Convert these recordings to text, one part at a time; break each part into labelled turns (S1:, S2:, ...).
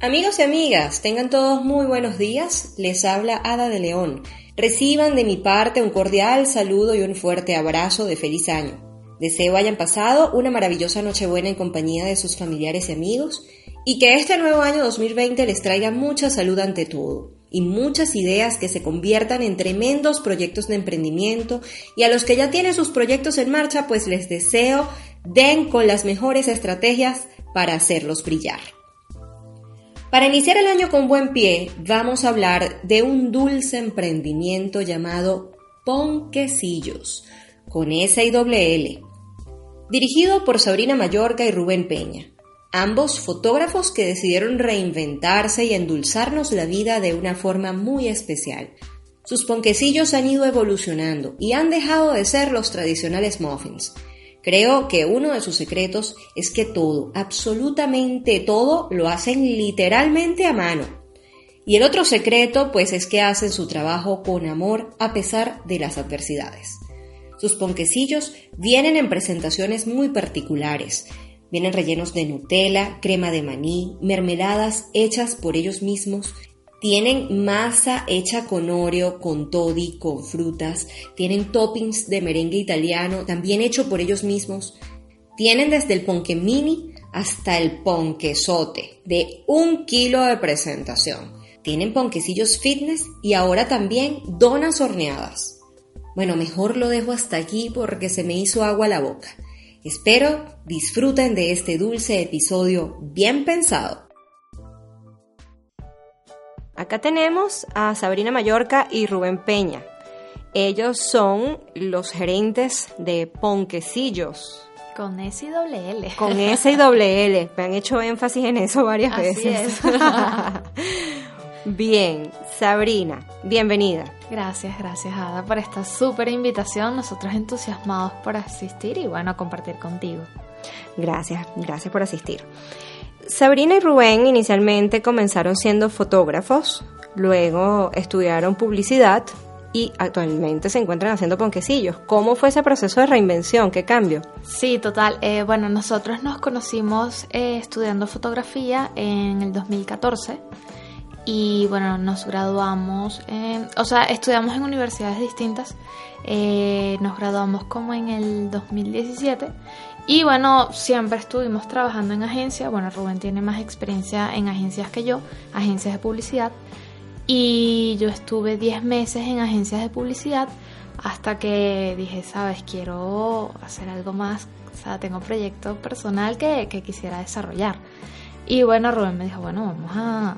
S1: Amigos y amigas, tengan todos muy buenos días. Les habla Ada de León. Reciban de mi parte un cordial saludo y un fuerte abrazo de feliz año. Deseo hayan pasado una maravillosa Nochebuena en compañía de sus familiares y amigos y que este nuevo año 2020 les traiga mucha salud ante todo y muchas ideas que se conviertan en tremendos proyectos de emprendimiento y a los que ya tienen sus proyectos en marcha pues les deseo den con las mejores estrategias para hacerlos brillar. Para iniciar el año con buen pie, vamos a hablar de un dulce emprendimiento llamado Ponquecillos, con S y doble L, dirigido por Sabrina Mallorca y Rubén Peña, ambos fotógrafos que decidieron reinventarse y endulzarnos la vida de una forma muy especial. Sus ponquecillos han ido evolucionando y han dejado de ser los tradicionales muffins, Creo que uno de sus secretos es que todo, absolutamente todo, lo hacen literalmente a mano. Y el otro secreto, pues, es que hacen su trabajo con amor a pesar de las adversidades. Sus ponquecillos vienen en presentaciones muy particulares. Vienen rellenos de Nutella, crema de maní, mermeladas hechas por ellos mismos, tienen masa hecha con Oreo, con toddy, con frutas. Tienen toppings de merengue italiano, también hecho por ellos mismos. Tienen desde el ponque mini hasta el ponquesote, de un kilo de presentación. Tienen ponquecillos fitness y ahora también donas horneadas. Bueno, mejor lo dejo hasta aquí porque se me hizo agua la boca. Espero disfruten de este dulce episodio bien pensado. Acá tenemos a Sabrina Mallorca y Rubén Peña. Ellos son los gerentes de Ponquecillos.
S2: Con S y doble L.
S1: Con S y doble L. Me han hecho énfasis en eso varias
S2: Así
S1: veces.
S2: es.
S1: Bien, Sabrina, bienvenida.
S2: Gracias, gracias Ada por esta súper invitación. Nosotros entusiasmados por asistir y bueno, compartir contigo.
S1: Gracias, gracias por asistir. Sabrina y Rubén inicialmente comenzaron siendo fotógrafos, luego estudiaron publicidad y actualmente se encuentran haciendo ponquecillos. ¿Cómo fue ese proceso de reinvención? ¿Qué cambio?
S2: Sí, total. Eh, bueno, nosotros nos conocimos eh, estudiando fotografía en el 2014 y bueno, nos graduamos, en- o sea, estudiamos en universidades distintas. Eh, nos graduamos como en el 2017 y bueno, siempre estuvimos trabajando en agencias. Bueno, Rubén tiene más experiencia en agencias que yo, agencias de publicidad. Y yo estuve 10 meses en agencias de publicidad hasta que dije, sabes, quiero hacer algo más. O sea, tengo proyecto personal que, que quisiera desarrollar. Y bueno, Rubén me dijo, bueno, vamos a...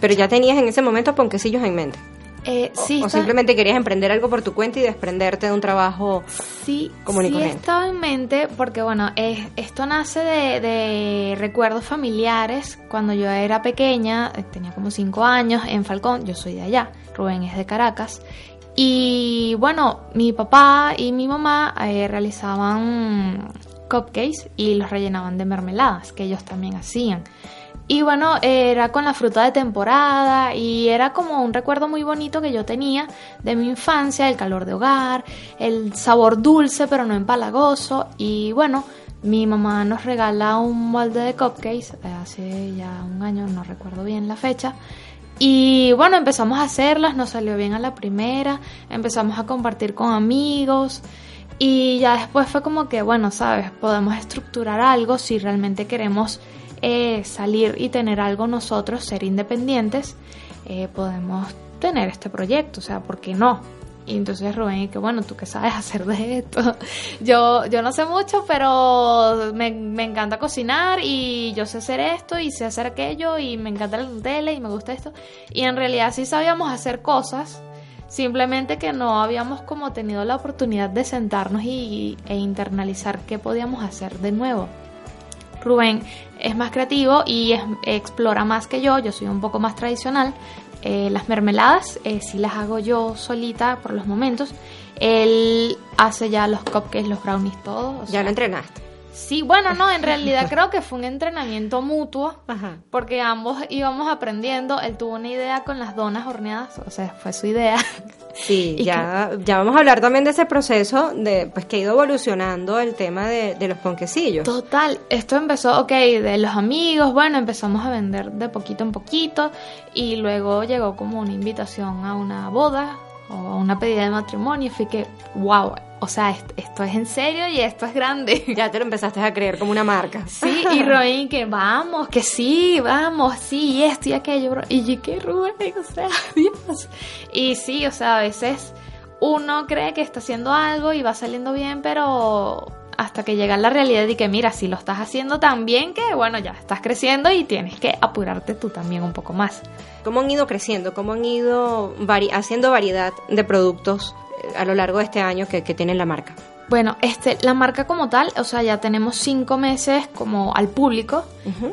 S1: Pero ya tenías en ese momento ponquecillos en mente.
S2: Eh,
S1: O-
S2: sí,
S1: o,
S2: está-
S1: simplemente querías emprender algo por tu cuenta y desprenderte de un trabajo.
S2: Sí, sí estaba en mente porque bueno, es- esto nace de, de recuerdos familiares. Cuando yo era pequeña, eh, tenía como 5 años en Falcón, yo soy de allá, Rubén es de Caracas. Y bueno, mi papá y mi mamá eh, realizaban cupcakes y los rellenaban de mermeladas, que ellos también hacían. Y bueno, era con la fruta de temporada y era como un recuerdo muy bonito que yo tenía de mi infancia, el calor de hogar, el sabor dulce pero no empalagoso. Y bueno, mi mamá nos regala un molde de cupcakes hace ya un año, no recuerdo bien la fecha. Y bueno, empezamos a hacerlas, nos salió bien a la primera, empezamos a compartir con amigos. Y ya después fue como que, bueno, sabes, podemos estructurar algo si realmente queremos eh, salir y tener algo nosotros, ser independientes, eh, podemos tener este proyecto, o sea, ¿por qué no? Y entonces Rubén, y que bueno, ¿tú qué sabes hacer de esto? Yo, yo no sé mucho, pero me, me encanta cocinar y yo sé hacer esto y sé hacer aquello y me encanta la Nutella y me gusta esto. Y en realidad sí sabíamos hacer cosas, simplemente que no habíamos como tenido la oportunidad de sentarnos y, e internalizar qué podíamos hacer de nuevo. Rubén es más creativo y es- explora más que yo, yo soy un poco más tradicional. Eh, las mermeladas eh, sí las hago yo solita por los momentos. Él hace ya los cupcakes, los brownies, todo. o
S3: Ya
S2: sea,
S3: lo entrenaste.
S2: Sí, bueno, no, en realidad creo que fue un entrenamiento mutuo.
S3: Ajá.
S2: Porque ambos íbamos aprendiendo. Él tuvo una idea con las donas horneadas, o sea, fue su idea.
S3: Sí,
S2: Y
S3: ya, ya vamos a hablar también de ese proceso de pues que ha ido evolucionando el tema de, de los ponquecillos.
S2: Total, esto empezó, ok, de los amigos, bueno, empezamos a vender de poquito en poquito y luego llegó como una invitación a una boda o una pedida de matrimonio fui que, wow, o sea, est- esto es en serio y esto es grande.
S3: Ya te lo empezaste a creer como una marca.
S2: Sí, y Rubén que vamos, que sí, vamos, sí, y esto y aquello, bro. Y yo que Rubén, o sea, Dios. Y sí, o sea, a veces uno cree que está haciendo algo y va saliendo bien, pero hasta que llega la realidad y que mira, si lo estás haciendo tan bien que bueno, ya estás creciendo y tienes que apurarte tú también un poco más.
S3: ¿Cómo han ido creciendo? ¿Cómo han ido vari- haciendo variedad de productos eh, a lo largo de este año que, que tienen la marca?
S2: Bueno, este, la marca como tal, o sea, ya tenemos cinco meses como al público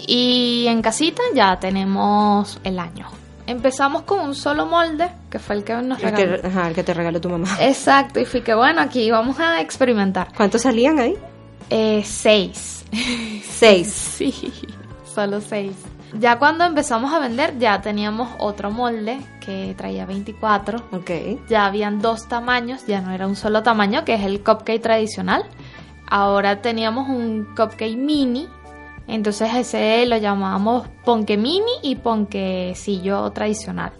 S2: y en casita ya tenemos el año. Empezamos con un solo molde, que fue el que nos
S3: El
S2: regaló.
S3: que, ajá, el que te regaló tu mamá.
S2: Exacto, y fui que bueno, aquí vamos a experimentar.
S3: ¿Cuántos salían ahí?
S2: Eh, seis.
S3: Seis.
S2: Sí, solo seis. Ya cuando empezamos a vender, ya teníamos otro molde que traía 24.
S3: Ok.
S2: Ya habían dos tamaños, ya no era un solo tamaño, que es el cupcake tradicional. Ahora teníamos un cupcake mini, entonces ese lo llamábamos ponque mini y ponquecillo tradicional.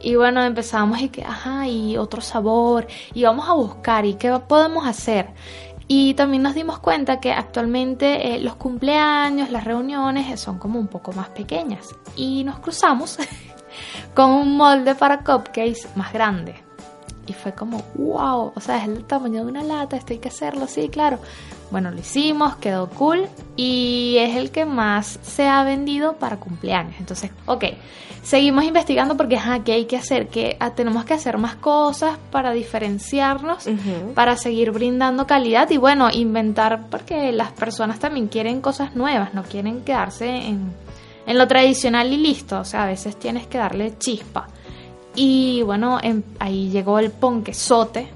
S2: Y bueno, empezamos y que, ajá, y otro sabor, y vamos a buscar, y qué podemos hacer. Y también nos dimos cuenta que actualmente eh, los cumpleaños, las reuniones son como un poco más pequeñas. Y nos cruzamos con un molde para cupcakes más grande. Y fue como, wow, o sea, es el tamaño de una lata, esto hay que hacerlo, sí, claro. Bueno, lo hicimos, quedó cool y es el que más se ha vendido para cumpleaños. Entonces, ok, seguimos investigando porque, ajá, ¿qué hay que hacer? Que ah, tenemos que hacer más cosas para diferenciarnos, para seguir brindando calidad y, bueno, inventar porque las personas también quieren cosas nuevas, no quieren quedarse en, en lo tradicional y listo. O sea, a veces tienes que darle chispa. Y bueno, em- ahí llegó el ponquesote,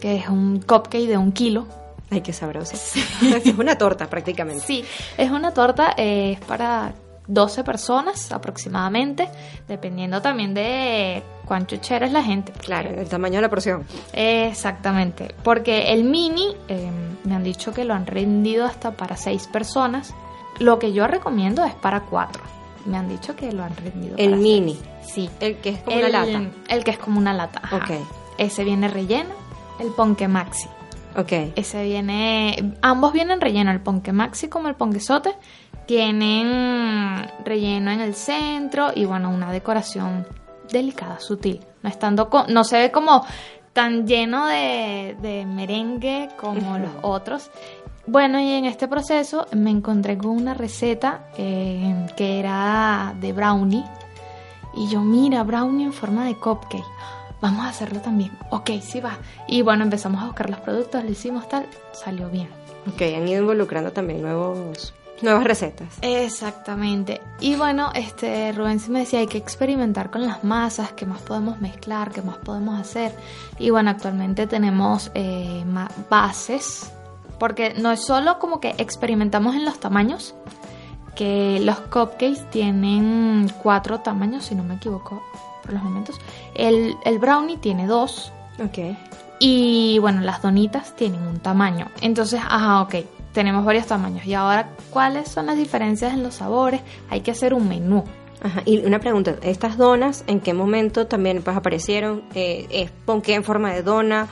S2: que es un cupcake de un kilo.
S3: Ay, qué sabroso. es una torta prácticamente.
S2: Sí, es una torta, eh, es para 12 personas aproximadamente, dependiendo también de cuán chuchera es la gente.
S3: Claro, el tamaño de la porción.
S2: Exactamente, porque el mini eh, me han dicho que lo han rendido hasta para 6 personas. Lo que yo recomiendo es para 4. Me han dicho que lo han rendido.
S3: El
S2: para
S3: mini.
S2: seis. Sí.
S3: El que es como
S2: el,
S3: una lata.
S2: El que es como una lata. ajá.
S3: Ok.
S2: Ese viene relleno, el ponque maxi.
S3: Ok.
S2: Ese viene, ambos vienen relleno, el ponque maxi como el ponquesote. Tienen relleno en el centro y bueno, una decoración delicada, sutil. No estando co- no se ve como tan lleno de, de merengue como los otros. Bueno, y en este proceso me encontré con una receta eh, que era de brownie. Y yo, mira, brownie en forma de cupcake. Vamos a hacerlo también. Ok, sí va. Y bueno, empezamos a buscar los productos, lo hicimos tal, salió bien.
S3: Ok, han ido involucrando también nuevos, nuevas recetas.
S2: Exactamente. Y bueno, este Rubén sí me decía hay que experimentar con las masas, qué más podemos mezclar, qué más podemos hacer. Y bueno, actualmente tenemos eh, bases, porque no es solo como que experimentamos en los tamaños, que los cupcakes tienen cuatro tamaños, si no me equivoco, por los momentos. El, el brownie tiene dos.
S3: Ok.
S2: Y bueno, las donitas tienen un tamaño. Entonces, ajá, ok, tenemos varios tamaños. Y ahora, ¿cuáles son las diferencias en los sabores? Hay que hacer un menú.
S3: Ajá. Y una pregunta, ¿estas donas en qué momento también pues aparecieron? Eh, ¿Es ponqué en forma de dona?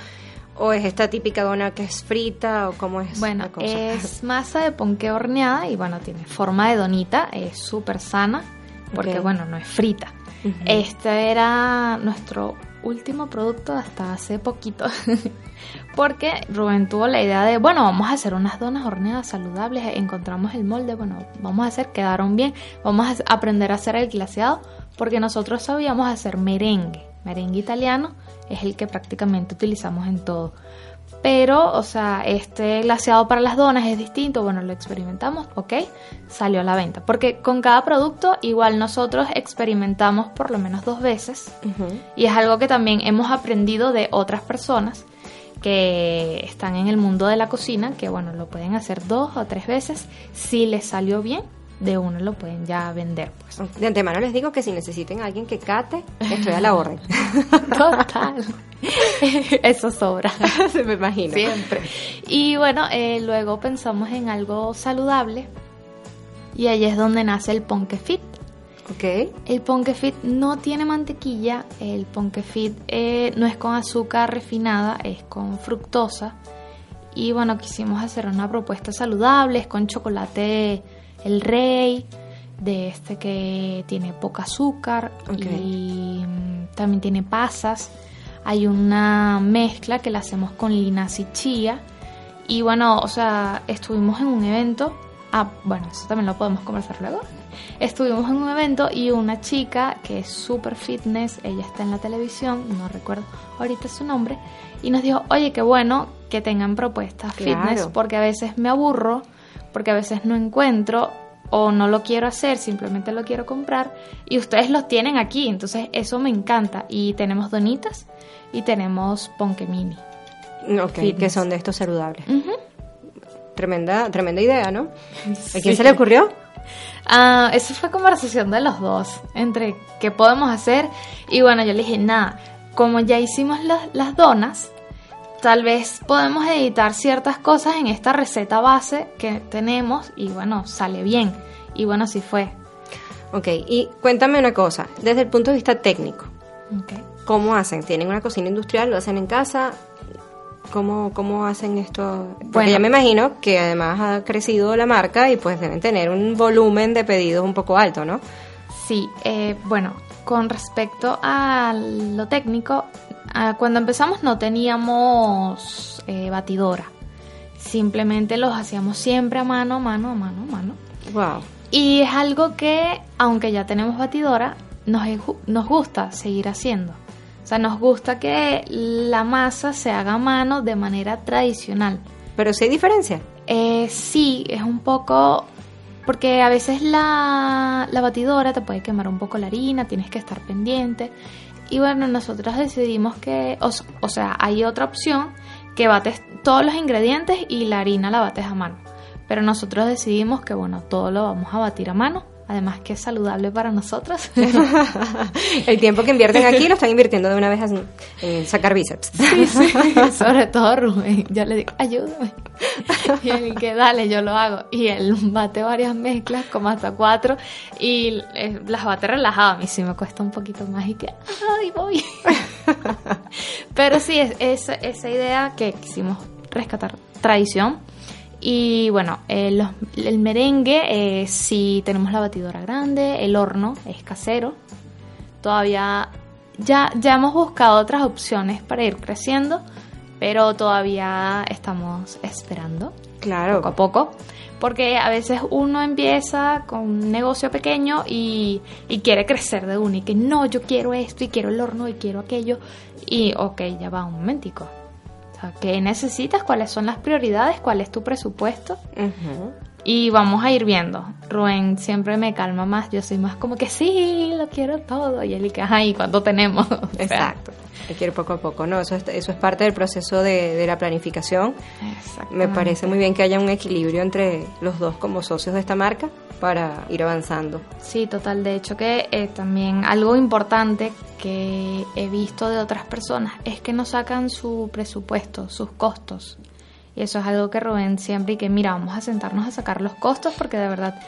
S3: ¿O es esta típica dona que es frita? ¿O cómo es
S2: Bueno,
S3: la cosa?
S2: es masa de ponqué horneada y bueno, tiene forma de donita, es súper sana porque bueno, no es frita.
S3: Ujú.
S2: Este era nuestro último producto hasta hace poquito. Porque Rubén tuvo la idea de, bueno, vamos a hacer unas donas horneadas saludables, encontramos el molde, bueno, vamos a hacer, quedaron bien, vamos a aprender a hacer el glaseado, porque nosotros sabíamos hacer merengue. Merengue italiano es el que prácticamente utilizamos en todo. Pero, o sea, este glaseado para las donas es distinto, bueno, lo experimentamos, ok, salió a la venta. Porque con cada producto igual nosotros experimentamos por lo menos dos veces y es algo que también hemos aprendido de otras personas que están en el mundo de la cocina, que bueno, lo pueden hacer dos o tres veces. Si les salió bien, de uno lo pueden ya vender. Pues.
S3: De antemano les digo que si necesiten a alguien que cate, estoy a la orden.
S2: Total. Eso sobra.
S3: Se me imagino.
S2: Siempre. Y bueno, eh, luego pensamos en algo saludable y ahí es donde nace el Ponke Fit.
S3: Ok.
S2: El Ponke Fit no tiene mantequilla, el Ponke Fit eh, no es con azúcar refinada, es con fructosa. Y bueno, quisimos hacer una propuesta saludable, es con chocolate el rey, de este que tiene poca azúcar y mm, también tiene pasas. Hay una mezcla que la hacemos con linas y chía. Y bueno, o sea, estuvimos en un evento. Ah, bueno, eso también lo podemos conversar luego. Estuvimos en un evento y una chica que es súper fitness, ella está en la televisión, no recuerdo ahorita su nombre, y nos dijo, oye, qué bueno que tengan propuestas fitness, porque a veces me aburro porque a veces no encuentro o no lo quiero hacer, simplemente lo quiero comprar y ustedes los tienen aquí, entonces eso me encanta y tenemos donitas y tenemos ponque mini.
S3: Ok, que son de estos saludables. Tremenda, tremenda idea, ¿no? ¿A quién se le ocurrió?
S2: Ah, eso fue conversación de los dos, entre qué podemos hacer y bueno, yo le dije, nada, como ya hicimos las, las donas, tal vez podemos editar ciertas cosas en esta receta base que tenemos y bueno, sale bien. Y bueno, sí fue.
S3: Ok, y cuéntame una cosa, desde el punto de vista técnico. ¿Cómo hacen? ¿Tienen una cocina industrial? ¿Lo hacen en casa? ¿Cómo, cómo hacen esto? Porque bueno, ya me imagino que además ha crecido la marca y pues deben tener un volumen de pedidos un poco alto, ¿no?
S2: Sí, eh, bueno, con respecto a lo técnico, cuando empezamos no teníamos eh, batidora. Simplemente los hacíamos siempre a mano, mano, mano, mano.
S3: Wow.
S2: Y es algo que, aunque ya tenemos batidora, nos, nos gusta seguir haciendo. O sea, nos gusta que la masa se haga a mano de manera tradicional.
S3: ¿Pero si hay diferencia?
S2: Eh, sí, es un poco... Porque a veces la, la batidora te puede quemar un poco la harina, tienes que estar pendiente. Y bueno, nosotros decidimos que, o, sea, hay otra opción que bates todos los ingredientes y la harina la bates a mano. Pero nosotros decidimos que, bueno, todo lo vamos a batir a mano Además que es saludable para nosotros.
S3: el tiempo que invierten aquí lo están invirtiendo de una vez en, sacar bíceps.
S2: Sí, sí, sobre todo Rubén. Yo le digo, ayúdame. Y él que dale, yo lo hago. Y él bate varias mezclas, como hasta cuatro, y eh, las bate relajado. A mí sí me cuesta un poquito más y que, ay, voy. Pero sí, es, esa idea que quisimos rescatar, tradición y bueno, el, merengue, eh, si tenemos la batidora grande, el horno es casero. Todavía ya, ya hemos buscado otras opciones para ir creciendo, pero todavía estamos esperando.
S3: Claro.
S2: Poco a poco. Porque a veces uno empieza con un negocio pequeño y, y quiere crecer de uno y que no, yo quiero esto y quiero el horno y quiero aquello. Y ok, ya va un momentico ¿qué necesitas? ¿Cuáles son las prioridades? ¿Cuál es tu presupuesto? Y vamos a ir viendo. Rubén siempre me calma más. Yo soy más como que sí, lo quiero todo. Y él y que, ay, ¿cuánto tenemos?
S3: Exacto. Hay que ir poco a poco, ¿no? Eso es, eso es parte del proceso de, la planificación. Me parece muy bien que haya un equilibrio entre los dos como socios de esta marca para ir avanzando.
S2: Sí, total. De hecho que eh, también algo importante que he visto de otras personas es que no sacan su presupuesto, sus costos. Y eso es algo que Rubén siempre y que mira, vamos a sentarnos a sacar los costos porque de verdad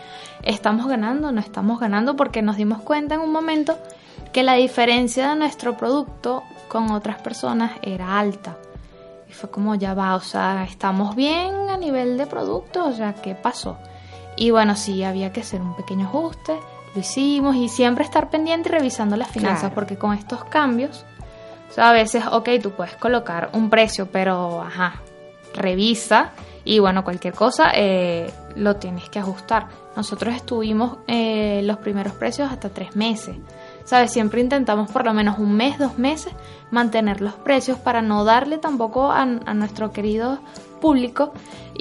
S2: estamos ganando, no estamos ganando porque nos dimos cuenta en un momento que la diferencia de nuestro producto con otras personas era alta. Y fue como ya va, o sea, estamos bien a nivel de producto, o sea, ¿qué pasó? Y bueno, sí, había que hacer un pequeño ajuste, lo hicimos y siempre estar pendiente y revisando las finanzas, porque con estos cambios, o sea, a veces, ok, tú puedes colocar un precio, pero, ajá, revisa y bueno, cualquier cosa eh, lo tienes que ajustar. Nosotros estuvimos eh, los primeros precios hasta tres meses. ¿Sabes? Siempre intentamos por lo menos un mes, dos meses mantener los precios para no darle tampoco a, a nuestro querido público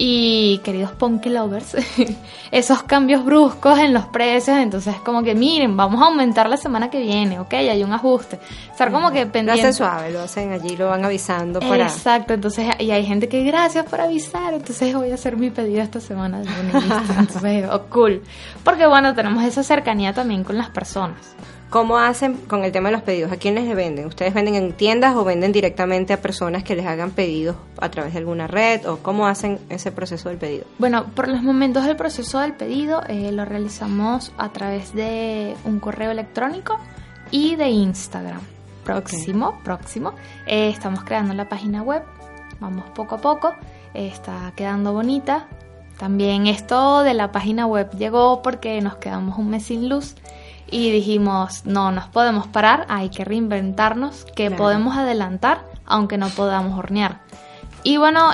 S2: y queridos Punky Lovers, esos cambios bruscos en los precios, entonces como que miren, vamos a aumentar la semana que viene, ok, hay un ajuste. Estar como que pendiente.
S3: Lo hacen suave, lo hacen allí, lo van avisando para...
S2: Exacto, entonces, y hay gente que gracias por avisar, entonces voy a hacer mi pedido esta semana entonces, oh, cool. Porque bueno, tenemos esa cercanía también con las personas.
S3: ¿Cómo hacen con el tema de los pedidos? ¿A quiénes les venden? ¿Ustedes venden en tiendas o venden directamente a personas que les hagan pedidos a través de alguna red? ¿O cómo hacen ese proceso del pedido?
S2: Bueno, por los momentos del proceso del pedido eh, lo realizamos a través de un correo electrónico y de Instagram. Próximo, próximo. Eh, estamos creando la página web. Vamos poco a poco. Eh, está quedando bonita. También esto de la página web llegó porque nos quedamos un mes sin luz y dijimos, no nos podemos parar, hay que reinventarnos, que podemos adelantar aunque no podamos hornear. Y bueno,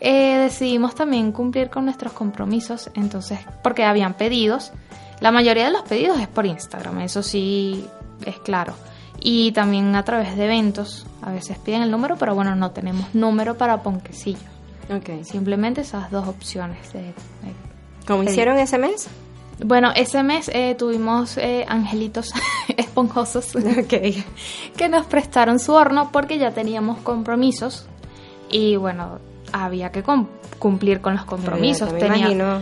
S2: eh, decidimos también cumplir con nuestros compromisos, entonces, porque habían pedidos, la mayoría de los pedidos es por Instagram, eso sí es claro. Y también a través de eventos, a veces piden el número, pero bueno, no tenemos número para Ponquecillo.
S3: Ok.
S2: Simplemente esas dos opciones. De,
S3: ¿Cómo hicieron ese mes?
S2: Bueno, ese mes eh, tuvimos eh, angelitos esponjosos que nos prestaron su horno porque ya teníamos compromisos y bueno, había que cumplir con los compromisos.
S3: Me imagino.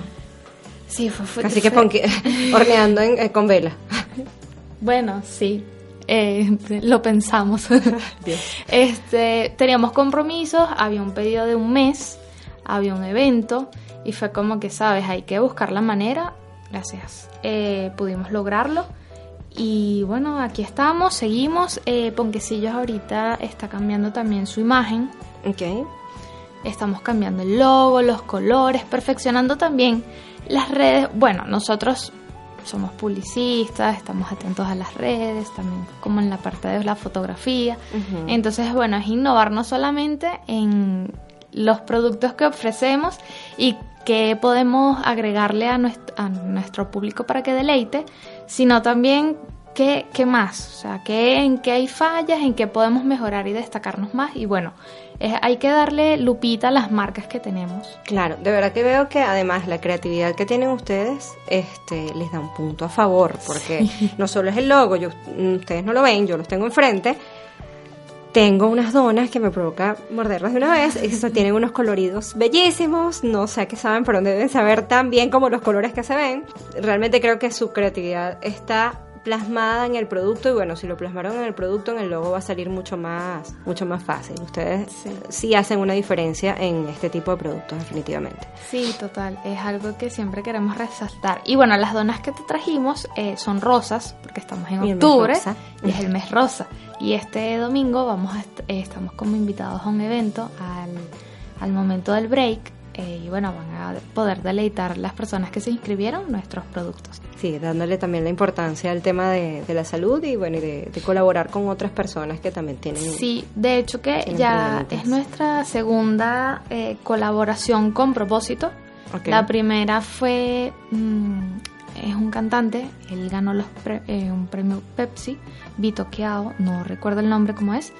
S2: Sí, fue,
S3: Así que horneando eh, con vela.
S2: Bueno, sí. lo pensamos. este, teníamos compromisos, había un pedido de un mes, había un evento y fue como que, sabes, hay que buscar la manera Gracias. Eh, pudimos lograrlo. Y bueno, aquí estamos, seguimos. Eh, Ponquecillos ahorita está cambiando también su imagen.
S3: Ok.
S2: Estamos cambiando el logo, los colores, perfeccionando también las redes. Bueno, nosotros somos publicistas, estamos atentos a las redes, también como en la parte de la fotografía. Entonces, bueno, es innovar no solamente en los productos que ofrecemos y qué podemos agregarle a nuestro, a nuestro público para que deleite, sino también qué, qué más, o sea, qué, en qué hay fallas, en qué podemos mejorar y destacarnos más. Y bueno, hay que darle lupita a las marcas que tenemos.
S3: Claro, de verdad que veo que además la creatividad que tienen ustedes este, les da un punto a favor, porque no solo es el logo, yo, ustedes no lo ven, yo los tengo enfrente tengo unas donas que me provoca morderlas de una vez. Eso tienen unos coloridos bellísimos. No sé qué saben, pero deben saber tan bien como los colores que se ven. Realmente creo que su creatividad está plasmada en el producto y bueno, si lo plasmaron en el producto, en el logo va a salir mucho más, mucho más fácil. Ustedes sí. hacen una diferencia en este tipo de productos, definitivamente.
S2: Sí, total, es algo que siempre queremos resaltar. Y bueno, las donas que te trajimos eh, son rosas, porque estamos en octubre y es el mes rosa. Y este domingo vamos a eh, estamos como invitados a un evento al, al momento del break eh, y bueno, van a poder deleitar las personas que se inscribieron nuestros productos.
S3: Sí, dándole también la importancia al tema de, la salud y bueno, y de, colaborar con otras personas que también tienen.
S2: Sí, de hecho que ya es nuestra segunda eh, colaboración con propósito. La primera fue mm, es un cantante, él ganó los eh, un premio Pepsi, Vito Quiao, no recuerdo el nombre cómo es,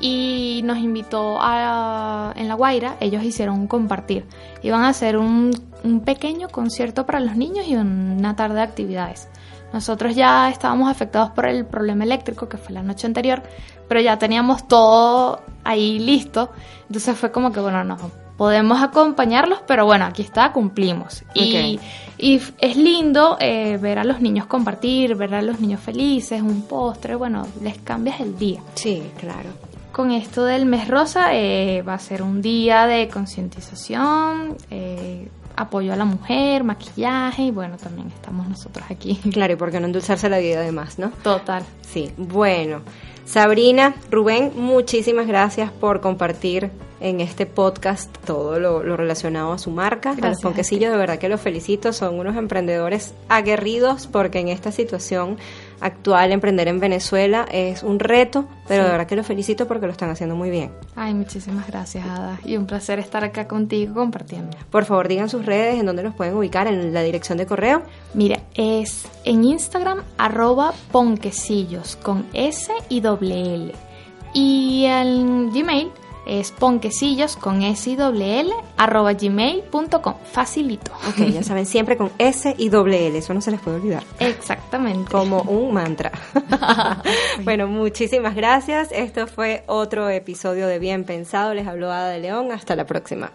S2: y nos invitó a, en La Guaira, ellos hicieron un compartir, iban a hacer un, un pequeño concierto para los niños y una tarde de actividades. Nosotros ya estábamos afectados por el problema eléctrico que fue la noche anterior, pero ya teníamos todo ahí listo, entonces fue como que bueno, no, podemos acompañarlos, pero bueno, aquí está, cumplimos. Y, y, es lindo eh, ver a los niños compartir, ver a los niños felices, un postre, bueno, les cambias el día.
S3: Sí, claro.
S2: Con esto del mes rosa eh, va a ser un día de concientización, eh, apoyo a la mujer, maquillaje y bueno, también estamos nosotros aquí.
S3: Claro, y por qué no endulzarse la vida además, ¿no?
S2: Total.
S3: Sí, bueno. Sabrina, Rubén, muchísimas gracias por compartir en este podcast todo lo, relacionado a su marca. Gracias, Los de verdad que los felicito, son unos emprendedores aguerridos porque en esta situación
S1: actual, emprender en Venezuela es un reto, pero de verdad que lo felicito porque lo están haciendo muy bien.
S2: Ay, muchísimas gracias, Ada. Y un placer estar acá contigo compartiendo.
S1: Por favor, digan sus redes, en dónde nos pueden ubicar, en la dirección de correo.
S2: Mira, es en Instagram arroba ponquecillos con S y doble L. Y en Gmail es ponquecillos con S y doble L arroba gmail.com. Facilito.
S1: Ok, ya saben, siempre con S y doble L, eso no se les puede olvidar.
S2: Exactamente.
S1: Como un mantra. bueno, muchísimas gracias. Esto fue otro episodio de Bien Pensado. Les habló Ada de León. Hasta la próxima.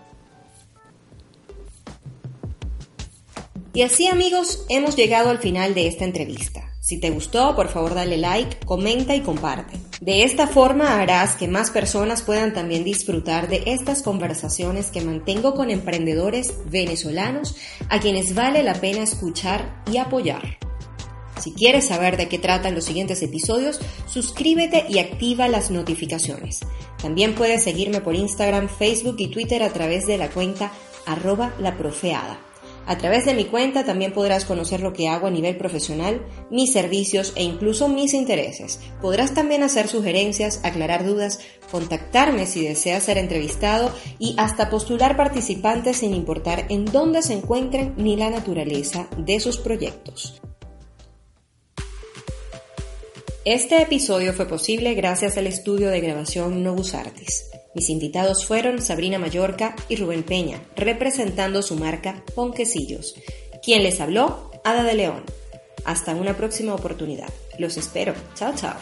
S1: Y así amigos, hemos llegado al final de esta entrevista. Si te gustó, por favor dale like, comenta y comparte. De esta forma harás que más personas puedan también disfrutar de estas conversaciones que mantengo con emprendedores venezolanos a quienes vale la pena escuchar y apoyar. Si quieres saber de qué tratan los siguientes episodios, suscríbete y activa las notificaciones. También puedes seguirme por Instagram, Facebook y Twitter a través de la cuenta arroba la profeada. A través de mi cuenta también podrás conocer lo que hago a nivel profesional, mis servicios e incluso mis intereses. Podrás también hacer sugerencias, aclarar dudas, contactarme si deseas ser entrevistado y hasta postular participantes sin importar en dónde se encuentren ni la naturaleza de sus proyectos. Este episodio fue posible gracias al estudio de grabación Novus Artis. Mis invitados fueron Sabrina Mallorca y Rubén Peña, representando su marca Ponquecillos. Quien les habló, Ada de León. Hasta una próxima oportunidad. Los espero. Chao, chao.